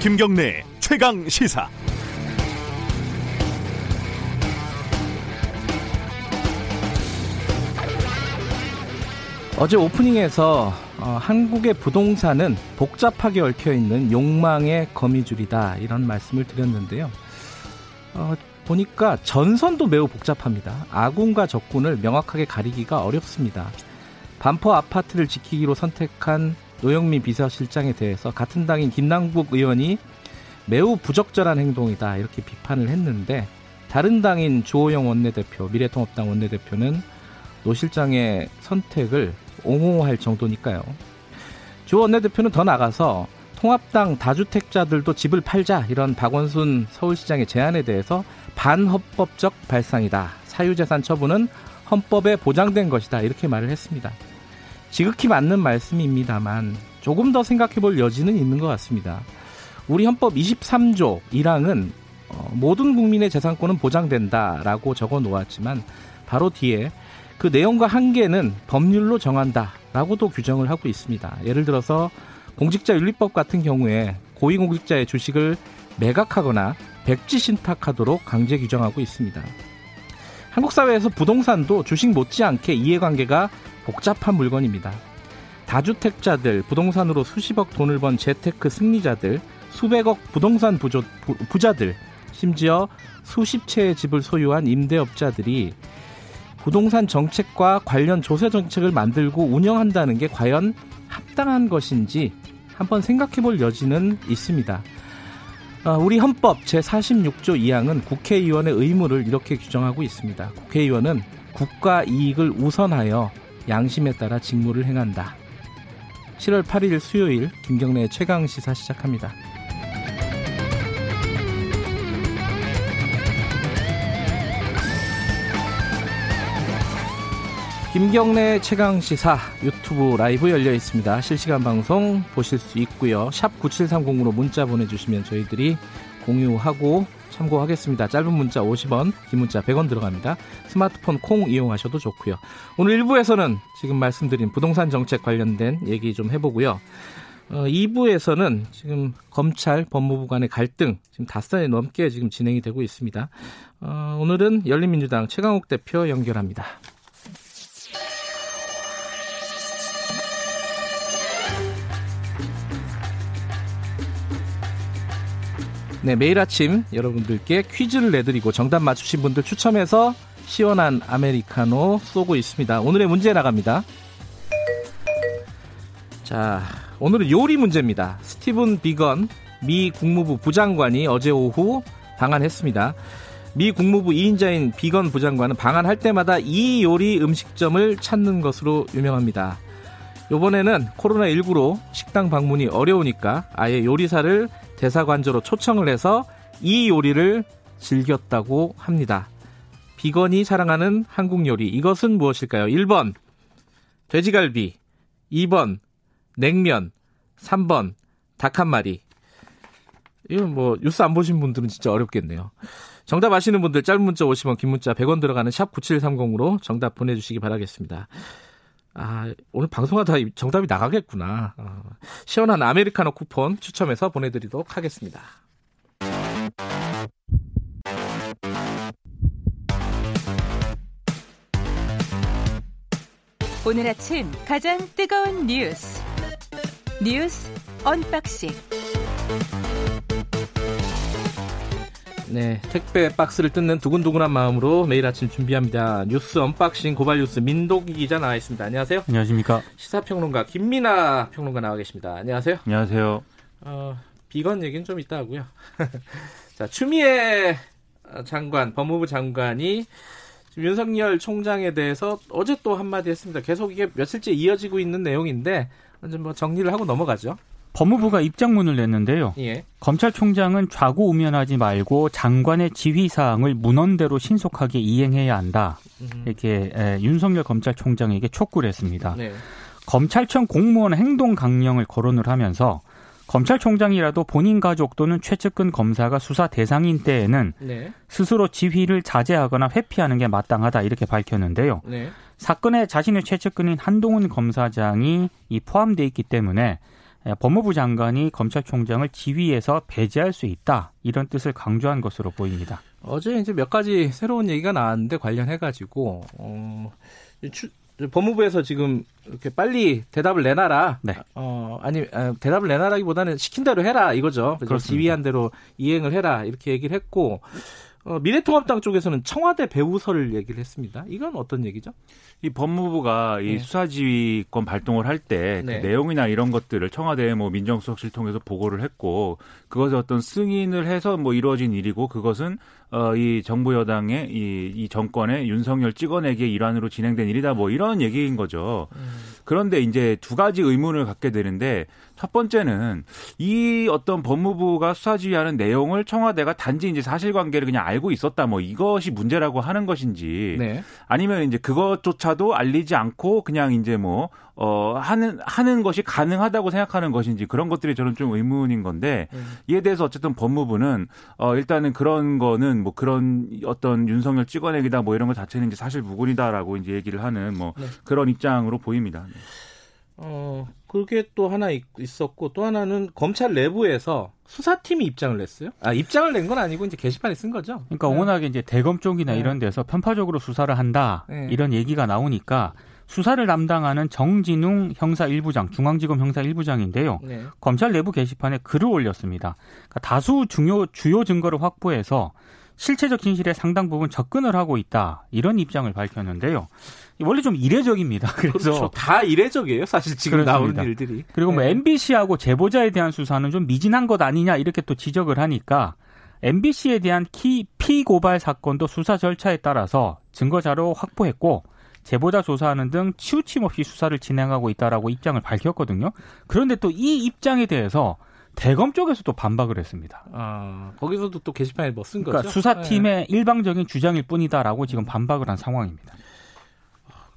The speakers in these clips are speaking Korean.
김경래 최강 시사. 어제 오프닝에서 어, 한국의 부동산은 복잡하게 얽혀 있는 욕망의 거미줄이다 이런 말씀을 드렸는데요. 어, 보니까 전선도 매우 복잡합니다. 아군과 적군을 명확하게 가리기가 어렵습니다. 반포 아파트를 지키기로 선택한 노영민 비서실장에 대해서 같은 당인 김남국 의원이 매우 부적절한 행동이다 이렇게 비판을 했는데 다른 당인 주호영 원내대표 미래통합당 원내대표는 노 실장의 선택을 옹호할 정도니까요. 주 원내대표는 더 나가서 통합당 다주택자들도 집을 팔자 이런 박원순 서울시장의 제안에 대해서 반헌법적 발상이다. 사유재산 처분은 헌법에 보장된 것이다. 이렇게 말을 했습니다. 지극히 맞는 말씀입니다만 조금 더 생각해 볼 여지는 있는 것 같습니다. 우리 헌법 23조 1항은 어, 모든 국민의 재산권은 보장된다라고 적어 놓았지만 바로 뒤에 그 내용과 한계는 법률로 정한다라고도 규정을 하고 있습니다. 예를 들어서 공직자 윤리법 같은 경우에 고위공직자의 주식을 매각하거나 백지 신탁하도록 강제 규정하고 있습니다. 한국 사회에서 부동산도 주식 못지않게 이해관계가 복잡한 물건입니다. 다주택자들, 부동산으로 수십억 돈을 번 재테크 승리자들, 수백억 부동산 부조, 부자들, 심지어 수십 채의 집을 소유한 임대업자들이 부동산 정책과 관련 조세 정책을 만들고 운영한다는 게 과연 합당한 것인지 한번 생각해 볼 여지는 있습니다. 어, 우리 헌법 제46조 2항은 국회의원의 의무를 이렇게 규정하고 있습니다. 국회의원은 국가 이익을 우선하여 양심에 따라 직무를 행한다. 7월 8일 수요일 김경래 최강 시사 시작합니다. 김경래 최강 시사 유튜브 라이브 열려 있습니다. 실시간 방송 보실 수 있고요. 샵 9730으로 문자 보내 주시면 저희들이 공유하고 참고하겠습니다. 짧은 문자 50원, 긴 문자 100원 들어갑니다. 스마트폰 콩 이용하셔도 좋고요. 오늘 1부에서는 지금 말씀드린 부동산 정책 관련된 얘기 좀 해보고요. 어, 2부에서는 지금 검찰 법무부 간의 갈등 지금 닷새에 넘게 지금 진행이 되고 있습니다. 어, 오늘은 열린민주당 최강욱 대표 연결합니다. 네, 매일 아침 여러분들께 퀴즈를 내드리고 정답 맞추신 분들 추첨해서 시원한 아메리카노 쏘고 있습니다. 오늘의 문제 나갑니다. 자, 오늘은 요리 문제입니다. 스티븐 비건 미 국무부 부장관이 어제 오후 방한했습니다. 미 국무부 2인자인 비건 부장관은 방한할 때마다 이 요리 음식점을 찾는 것으로 유명합니다. 이번에는 코로나19로 식당 방문이 어려우니까 아예 요리사를 대사관저로 초청을 해서 이 요리를 즐겼다고 합니다. 비건이 사랑하는 한국 요리 이것은 무엇일까요? 1번 돼지갈비 2번 냉면 3번 닭 한 마리 이건 뭐 뉴스 안 보신 분들은 진짜 어렵겠네요. 정답 아시는 분들 짧은 문자 50원 긴 문자 100원 들어가는 샵 9730으로 정답 보내주시기 바라겠습니다. 아, 오늘 방송하다 정답이 나가겠구나. 어, 시원한 아메리카노 쿠폰 추첨해서 보내드리도록 하겠습니다. 오늘 아침 가장 뜨거운 뉴스. 뉴스 unboxing. 네, 택배 박스를 뜯는 두근두근한 마음으로 매일 아침 준비합니다. 뉴스 unboxing 고발뉴스 민동기 기자 나와 있습니다. 안녕하세요. 안녕하십니까. 시사평론가 김민하 평론가 나와 계십니다. 안녕하세요. 안녕하세요. 어, 비건 얘기는 좀 이따 하고요. 자, 추미애 장관, 법무부 장관이 윤석열 총장에 대해서 어제 또 한마디 했습니다. 계속 이게 며칠째 이어지고 있는 내용인데, 먼저 뭐 정리를 하고 넘어가죠. 법무부가 입장문을 냈는데요. 예. 검찰총장은 좌고우면하지 말고 장관의 지휘 사항을 문헌대로 신속하게 이행해야 한다. 이렇게 에, 윤석열 검찰총장에게 촉구를 했습니다. 네. 검찰청 공무원 행동 강령을 거론을 하면서 검찰총장이라도 본인 가족 또는 최측근 검사가 수사 대상인 때에는 네. 스스로 지휘를 자제하거나 회피하는 게 마땅하다 이렇게 밝혔는데요. 네. 사건에 자신의 최측근인 한동훈 검사장이 이 포함돼 있기 때문에 예, 법무부 장관이 검찰총장을 지휘해서 배제할 수 있다 이런 뜻을 강조한 것으로 보입니다. 어제 이제 몇 가지 새로운 얘기가 나왔는데 관련해 가지고 어, 법무부에서 지금 이렇게 빨리 대답을 내놔라. 네. 어, 아니, 아, 대답을 내놔라기보다는 시킨 대로 해라 이거죠. 그래서 지휘한 대로 이행을 해라 이렇게 얘기를 했고 어, 미래통합당 쪽에서는 청와대 배우설을 얘기를 했습니다. 이건 어떤 얘기죠? 이 법무부가 이 네. 수사지휘권 발동을 할 때 그 네. 그 내용이나 이런 것들을 청와대 뭐 민정수석실 통해서 보고를 했고 그것을 어떤 승인을 해서 뭐 이루어진 일이고 그것은 어, 이 정부 여당의 이, 이 정권의 윤석열 찍어내기의 일환으로 진행된 일이다 뭐 이런 얘기인 거죠. 음. 그런데 이제 두 가지 의문을 갖게 되는데 첫 번째는 이 어떤 법무부가 수사 지휘하는 내용을 청와대가 단지 이제 사실관계를 그냥 알고 있었다 뭐 이것이 문제라고 하는 것인지 네. 아니면 이제 그것조차도 알리지 않고 그냥 이제 뭐 어, 하는, 하는 것이 가능하다고 생각하는 것인지 그런 것들이 저는 좀 의문인 건데 음. 이에 대해서 어쨌든 법무부는 어, 일단은 그런 거는 뭐 그런 어떤 윤석열 찍어내기다 뭐 이런 것 자체는 이제 사실 무근이다라고 이제 얘기를 하는 뭐 네. 그런 입장으로 보입니다. 네. 어, 그게 또 하나 있 었고 또 하나는 검찰 내부에서 수사팀이 입장을 냈어요. 아, 입장을 낸 건 아니고 이제 게시판에 쓴 거죠. 그러니까 네. 워낙에 이제 대검 쪽이나 네. 이런 데서 편파적으로 수사를 한다. 네. 이런 얘기가 나오니까 수사를 담당하는 정진웅 형사 1부장, 중앙지검 형사 1부장인데요. 네. 검찰 내부 게시판에 글을 올렸습니다. 그러니까 다수 중요 주요 증거를 확보해서 실체적 진실의 상당 부분 접근을 하고 있다. 이런 입장을 밝혔는데요. 원래 좀 이례적입니다. 그래서 그렇죠. 다 이례적이에요. 사실 지금. 나오는 일들이. 그리고 뭐 네. MBC하고 제보자에 대한 수사는 좀 미진한 것 아니냐 이렇게 또 지적을 하니까 MBC에 대한 키, 피고발 사건도 수사 절차에 따라서 증거 자료 확보했고 제보자 조사하는 등 치우침 없이 수사를 진행하고 있다라고 입장을 밝혔거든요. 그런데 또 이 입장에 대해서 대검 쪽에서도 반박을 했습니다. 아, 거기서도 또 게시판에 뭐쓴 그러니까 거죠? 수사팀의 네. 일방적인 주장일 뿐이다라고 지금 반박을 한 상황입니다.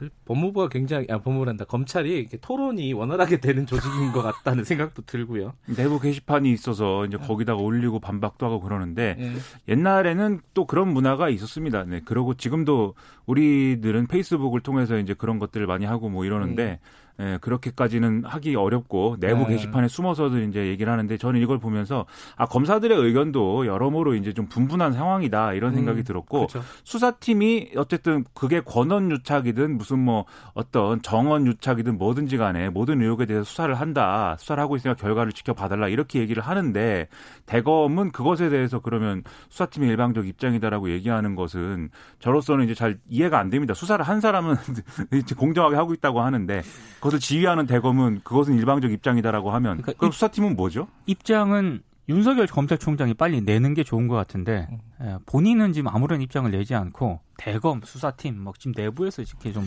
그 법무부가 굉장히 아 법무부란다 검찰이 이렇게 토론이 원활하게 되는 조직인 것 같다는 생각도 들고요. 내부 게시판이 있어서 이제 거기다가 올리고 반박도 하고 그러는데 네. 옛날에는 또 그런 문화가 있었습니다. 네. 그리고 지금도 우리들은 페이스북을 통해서 이제 그런 것들을 많이 하고 뭐 이러는데 음. 예, 그렇게까지는 하기 어렵고 내부 네. 게시판에 숨어서도 이제 얘기를 하는데 저는 이걸 보면서 아 검사들의 의견도 여러모로 이제 좀 분분한 상황이다 이런 생각이 음, 들었고 그렇죠. 수사팀이 어쨌든 그게 권원 유착이든 무슨 뭐 어떤 정원 유착이든 뭐든지 간에 모든 의혹에 대해서 수사를 한다 수사를 하고 있으니까 결과를 지켜봐달라 이렇게 얘기를 하는데 대검은 그것에 대해서 그러면 수사팀의 일방적 입장이다라고 얘기하는 것은 저로서는 이제 잘 이해가 안 됩니다 수사를 한 사람은 공정하게 하고 있다고 하는데 그것을 지휘하는 대검은 그것은 일방적 입장이다라고 하면 그러니까 그럼 입, 수사팀은 뭐죠? 입장은 윤석열 검찰총장이 빨리 내는 게 좋은 것 같은데 음. 예, 본인은 지금 아무런 입장을 내지 않고 대검 수사팀 막 지금 내부에서 이렇게 좀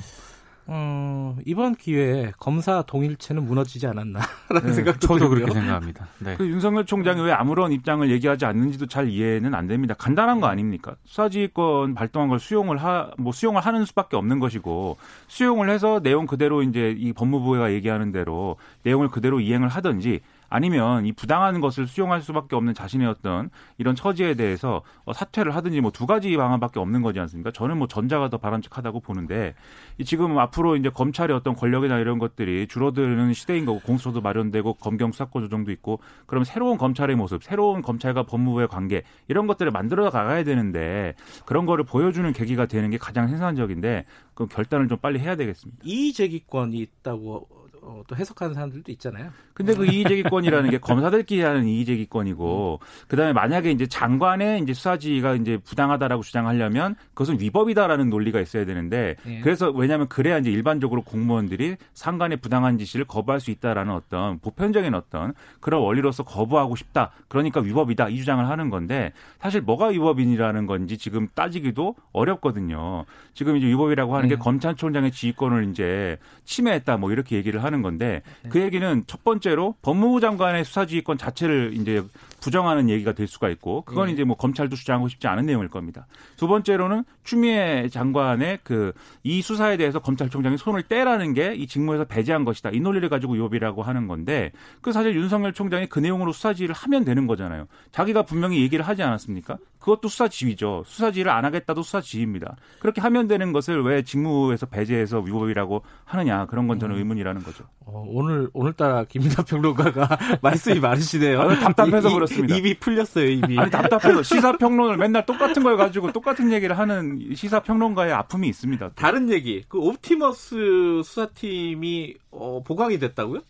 어, 이번 기회에 검사 동일체는 무너지지 않았나라는 네, 생각도 저도 들고요. 그렇게 생각합니다. 네. 그 윤석열 총장이 왜 아무런 입장을 얘기하지 않는지도 잘 이해는 안 됩니다. 간단한 거 아닙니까? 수사지휘권 발동한 걸 수용을 하, 뭐 수용을 하는 수밖에 없는 것이고 수용을 해서 내용 그대로 이제 이 법무부가 얘기하는 대로 내용을 그대로 이행을 하든지 아니면 이 부당한 것을 수용할 수밖에 없는 자신의 어떤 이런 처지에 대해서 어, 사퇴를 하든지 뭐 두 가지 방안밖에 없는 거지 않습니까? 저는 뭐 전자가 더 바람직하다고 보는데 지금 앞으로 이제 검찰의 어떤 권력이나 이런 것들이 줄어드는 시대인 거고 공수처도 마련되고 검경 수사권 조정도 있고 그럼 새로운 검찰의 모습, 새로운 검찰과 법무부의 관계 이런 것들을 만들어 가야 되는데 그런 거를 보여주는 계기가 되는 게 가장 생산적인데 그 결단을 좀 빨리 해야 되겠습니다. 이재기권이 있다고 어, 또 해석하는 사람들도 있잖아요. 근데 그 이의제기권이라는 게 검사들끼리 하는 이의제기권이고, 음. 그 다음에 만약에 이제 장관의 이제 수사지가 이제 부당하다라고 주장하려면 그것은 위법이다라는 논리가 있어야 되는데, 예. 그래서 왜냐하면 그래야 이제 일반적으로 공무원들이 상관의 부당한 지시를 거부할 수 있다라는 어떤 보편적인 어떤 그런 원리로서 거부하고 싶다. 그러니까 위법이다. 이 주장을 하는 건데, 사실 뭐가 위법이라는 건지 지금 따지기도 어렵거든요. 지금 이제 위법이라고 하는 게 예. 검찰총장의 지휘권을 이제 침해했다. 뭐 이렇게 얘기를 하는 하는 건데 네. 그 얘기는 첫 번째로 법무부 장관의 수사지휘권 자체를 이제 부정하는 얘기가 될 수가 있고 그건 네. 이제 뭐 검찰도 주장하고 싶지 않은 내용일 겁니다. 두 번째로는 추미애 장관의 그 이 수사에 대해서 검찰총장이 손을 떼라는 게 이 직무에서 배제한 것이다. 이 논리를 가지고 요비라고 하는 건데 그 사실 윤석열 총장이 그 내용으로 수사 지휘를 하면 되는 거잖아요. 자기가 분명히 얘기를 하지 않았습니까? 그것도 수사 지휘죠. 수사 지휘를 안 하겠다도 수사 지휘입니다. 그렇게 하면 되는 것을 왜 직무에서 배제해서 위법이라고 하느냐 그런 건 저는 음. 의문이라는 거죠. 어, 오늘 오늘따라 김민하 평론가가 말씀이 많으시네요. 아, 답답해서 이, 그렇습니다. 입이 풀렸어요, 입이. 아니 답답해서 시사 평론을 맨날 똑같은 걸 가지고 똑같은 얘기를 하는 시사 평론가의 아픔이 있습니다. 다른 얘기. 그 옵티머스 수사팀이 어, 보강이 됐다고요?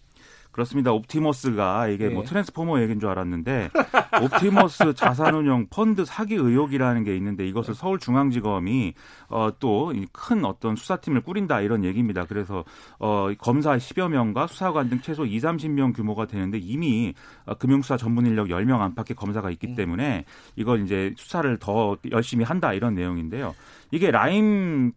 그렇습니다. 옵티머스가 이게 뭐 네. 뭐 트랜스포머 얘기인 줄 알았는데 옵티머스 자산운용 펀드 사기 의혹이라는 게 있는데 이것을 서울중앙지검이 어, 또 큰 어떤 수사팀을 꾸린다 이런 얘기입니다. 그래서 어, 검사 10여 명과 수사관 등 최소 2, 30명 규모가 되는데 이미 어, 금융수사 전문 인력 10명 안팎의 검사가 있기 음. 때문에 이걸 이제 수사를 더 열심히 한다 이런 내용인데요. 이게 라임이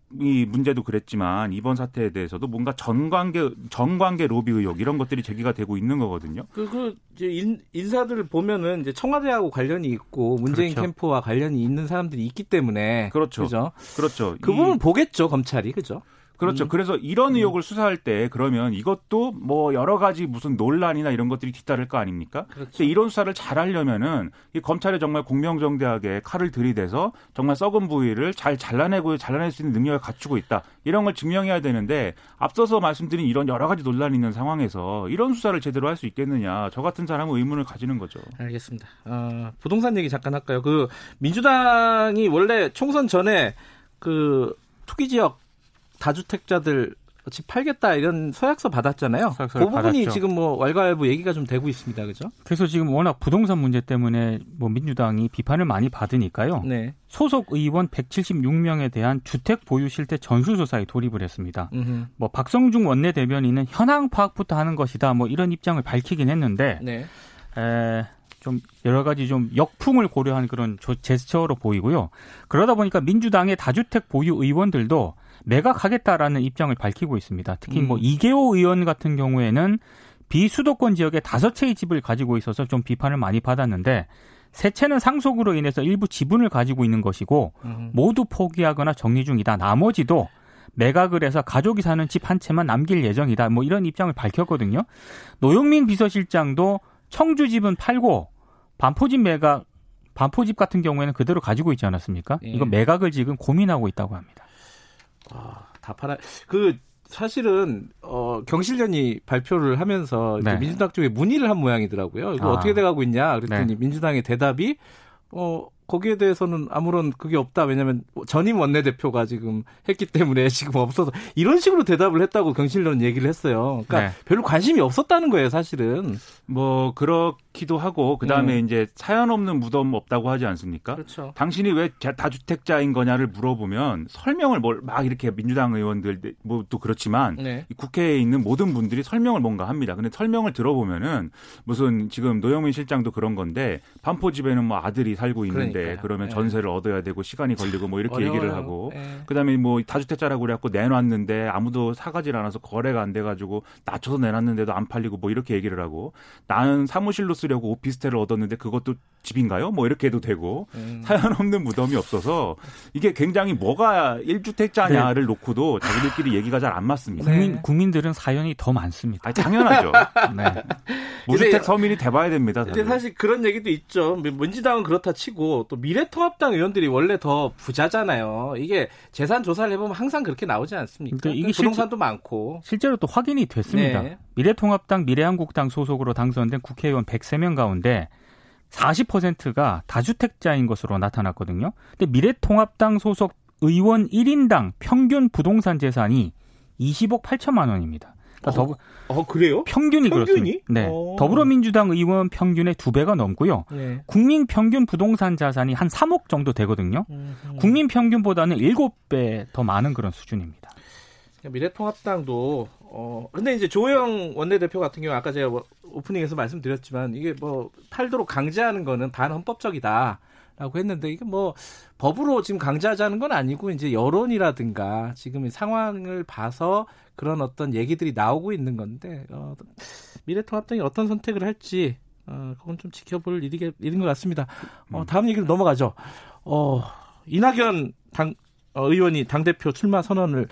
문제도 그랬지만 이번 사태에 대해서도 뭔가 전관계 전관계 로비 의혹 이런 것들이 제기가 되고 있는 거거든요. 그, 그 이제 인, 인사들을 보면은 이제 청와대하고 관련이 있고 문재인 그렇죠. 캠프와 관련이 있는 사람들이 있기 때문에 그렇죠. 그죠? 그렇죠. 그 부분 보겠죠 검찰이 그죠? 그렇죠. 음. 그래서 이런 음. 의혹을 음. 수사할 때 그러면 이것도 뭐 여러 가지 무슨 논란이나 이런 것들이 뒤따를 거 아닙니까? 그렇죠. 이런 수사를 잘 하려면은 이 검찰이 정말 공명정대하게 칼을 들이대서 정말 썩은 부위를 잘 잘라내고 잘라낼 수 있는 능력을 갖추고 있다. 이런 걸 증명해야 되는데 앞서서 말씀드린 이런 여러 가지 논란이 있는 상황에서 이런 수사를 제대로 할 수 있겠느냐. 저 같은 사람은 의문을 가지는 거죠. 알겠습니다. 어, 부동산 얘기 잠깐 할까요? 그 민주당이 원래 총선 전에 그 투기 지역 다주택자들 집 팔겠다 이런 서약서 받았잖아요. 그 부분이 받았죠. 지금 뭐 왈가왈부 얘기가 좀 되고 있습니다. 그죠? 그래서 지금 워낙 부동산 문제 때문에 뭐 민주당이 비판을 많이 받으니까요. 네. 소속 의원 176명에 대한 주택 보유 실태 전수조사에 돌입을 했습니다. 음흠. 뭐 박성중 원내대변인은 현황 파악부터 하는 것이다. 뭐 이런 입장을 밝히긴 했는데 네. 에, 좀 여러 가지 좀 역풍을 고려한 그런 제스처로 보이고요. 그러다 보니까 민주당의 다주택 보유 의원들도 매각하겠다라는 입장을 밝히고 있습니다. 특히 뭐 음. 뭐 이계호 의원 같은 경우에는 비수도권 지역에 다섯 채의 집을 가지고 있어서 좀 비판을 많이 받았는데 세 채는 상속으로 인해서 일부 지분을 가지고 있는 것이고 음. 모두 포기하거나 정리 중이다. 나머지도 매각을 해서 가족이 사는 집 한 채만 남길 예정이다. 뭐 이런 입장을 밝혔거든요. 노영민 비서실장도 청주 집은 팔고 반포집 매각 반포집 같은 경우에는 그대로 가지고 있지 않았습니까? 예. 이거 매각을 지금 고민하고 있다고 합니다. 아, 다 팔아. 그 사실은 어 경실련이 발표를 하면서 네. 민주당 쪽에 문의를 한 모양이더라고요. 이거 아. 어떻게 돼가고 있냐 그랬더니 네. 민주당의 대답이 어 거기에 대해서는 아무런 그게 없다. 왜냐하면 전임 원내대표가 지금 했기 때문에 지금 없어서 이런 식으로 대답을 했다고 경실련 얘기를 했어요. 그러니까 네. 별로 관심이 없었다는 거예요, 사실은. 뭐 그렇 기도 하고 그 다음에 음. 이제 사연 없는 무덤 없다고 하지 않습니까? 그렇죠. 당신이 왜 다주택자인 거냐를 물어보면 설명을 뭘 막 이렇게 민주당 의원들 뭐 또 그렇지만 네. 국회에 있는 모든 분들이 설명을 뭔가 합니다. 근데 설명을 들어보면은 무슨 지금 노영민 실장도 그런 건데 반포 집에는 뭐 아들이 살고 있는데 그러니까요. 그러면 네. 전세를 얻어야 되고 시간이 걸리고 뭐 이렇게 어려워요. 얘기를 하고 네. 그다음에 뭐 다주택자라고 그래갖고 내놨는데 아무도 사가질 않아서 거래가 안 돼가지고 낮춰서 내놨는데도 안 팔리고 뭐 이렇게 얘기를 하고 나는 사무실로 쓰 려고 오피스텔을 얻었는데 그것도 집인가요? 뭐 이렇게 해도 되고 음. 사연 없는 무덤이 없어서 이게 굉장히 뭐가 1주택자냐를 네. 놓고도 자기들끼리 얘기가 잘 안 맞습니다. 국민, 네. 국민들은 사연이 더 많습니다. 아니, 당연하죠. 네. 무주택 서민이 돼봐야 됩니다. 근데 사실 그런 얘기도 있죠. 민주당은 그렇다 치고 또 미래통합당 의원들이 원래 더 부자잖아요. 이게 재산 조사를 해보면 항상 그렇게 나오지 않습니까? 그러니까 이게 부동산도 실제, 많고 실제로 또 확인이 됐습니다. 네. 미래통합당, 미래한국당 소속으로 당선된 국회의원 103명 가운데 40%가 다주택자인 것으로 나타났거든요. 근데 미래통합당 소속 의원 1인당 평균 부동산 재산이 20억 8천만 원입니다. 그러니까 어, 더불... 어, 그래요? 평균이, 평균이? 그렇습니다. 네. 오. 어. 더불어민주당 의원 평균의 두 배가 넘고요. 네. 국민 평균 부동산 자산이 한 3억 정도 되거든요. 음, 음. 국민 평균보다는 7배 더 많은 그런 수준입니다. 미래통합당도 어 근데 이제 조영 원내대표 같은 경우 아까 제가 뭐 오프닝에서 말씀드렸지만 이게 뭐 팔도록 강제하는 거는 반헌법적이다. 라고 했는데 이게 뭐 법으로 지금 강제하자는 건 아니고 이제 여론이라든가 지금 상황을 봐서 그런 어떤 얘기들이 나오고 있는 건데 어, 미래통합당이 어떤 선택을 할지 어, 그건 좀 지켜볼 일이, 일인 것 같습니다. 어, 다음 얘기로 넘어가죠. 어, 이낙연 당 어, 의원이 당 대표 출마 선언을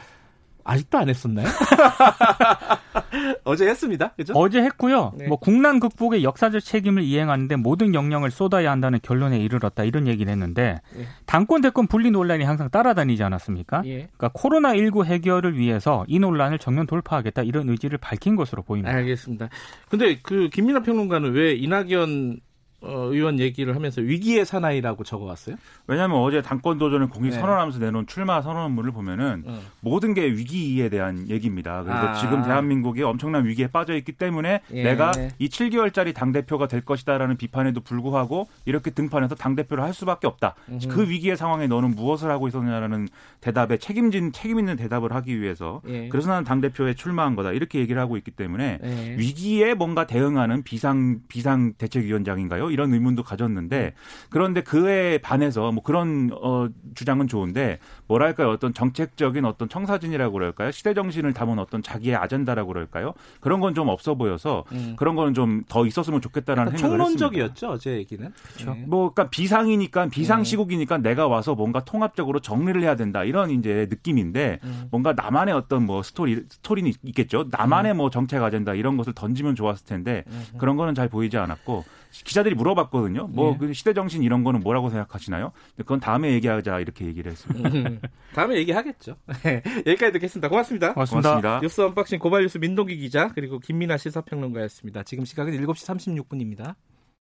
아직도 안 했었나요? 어제 했습니다. 그죠? 어제 했고요. 네. 뭐 국난 극복의 역사적 책임을 이행하는데 모든 역량을 쏟아야 한다는 결론에 이르렀다 이런 얘기를 했는데 예. 당권 대권 분리 논란이 항상 따라다니지 않았습니까? 예. 그러니까 코로나 19 해결을 위해서 이 논란을 정면 돌파하겠다 이런 의지를 밝힌 것으로 보입니다. 알겠습니다. 근데 그 김민아 평론가는 왜 이낙연 어, 의원 얘기를 하면서 위기의 사나이라고 적어왔어요? 왜냐하면 어제 당권 도전을 공식 네. 선언하면서 내놓은 출마 선언문을 보면은 네. 모든 게 위기에 대한 얘기입니다. 그리고 아. 지금 대한민국이 엄청난 위기에 빠져 있기 때문에 예. 내가 이 7개월짜리 당 대표가 될 것이다라는 비판에도 불구하고 이렇게 등판해서 당 대표를 할 수밖에 없다. 음흠. 그 위기의 상황에 너는 무엇을 하고 있었냐라는 대답에 책임진 책임 있는 대답을 하기 위해서 예. 그래서 나는 당 대표에 출마한 거다 이렇게 얘기를 하고 있기 때문에 예. 위기에 뭔가 대응하는 비상 비상 대책위원장인가요? 이런 의문도 가졌는데 그런데 그에 반해서 뭐 그런 어 주장은 좋은데 뭐랄까요 어떤 정책적인 어떤 청사진이라고 그럴까요 시대 정신을 담은 어떤 자기의 아젠다라고 그럴까요 그런 건 좀 없어 보여서 음. 그런 거는 좀 더 있었으면 좋겠다라는 생각을 총론적이었죠 했습니다. 어제 얘기는 그렇죠. 네. 뭐 그러니까 비상이니까 비상 네. 시국이니까 내가 와서 뭔가 통합적으로 정리를 해야 된다 이런 이제 느낌인데 음. 뭔가 나만의 어떤 뭐 스토리 스토리는 있겠죠 나만의 음. 뭐 정책 아젠다 이런 것을 던지면 좋았을 텐데 음. 그런 거는 잘 보이지 않았고 기자들이 물어봤거든요. 뭐 그 예. 시대 정신 이런 거는 뭐라고 생각하시나요? 그건 다음에 얘기하자 이렇게 얘기를 했습니다. 음, 다음에 얘기하겠죠. 네, 여기까지 듣겠습니다. 고맙습니다. 고맙습니다. 고맙습니다. 뉴스 unboxing 고발뉴스 민동기 기자 그리고 김민하 시사평론가였습니다. 지금 시각은 7시 36분입니다.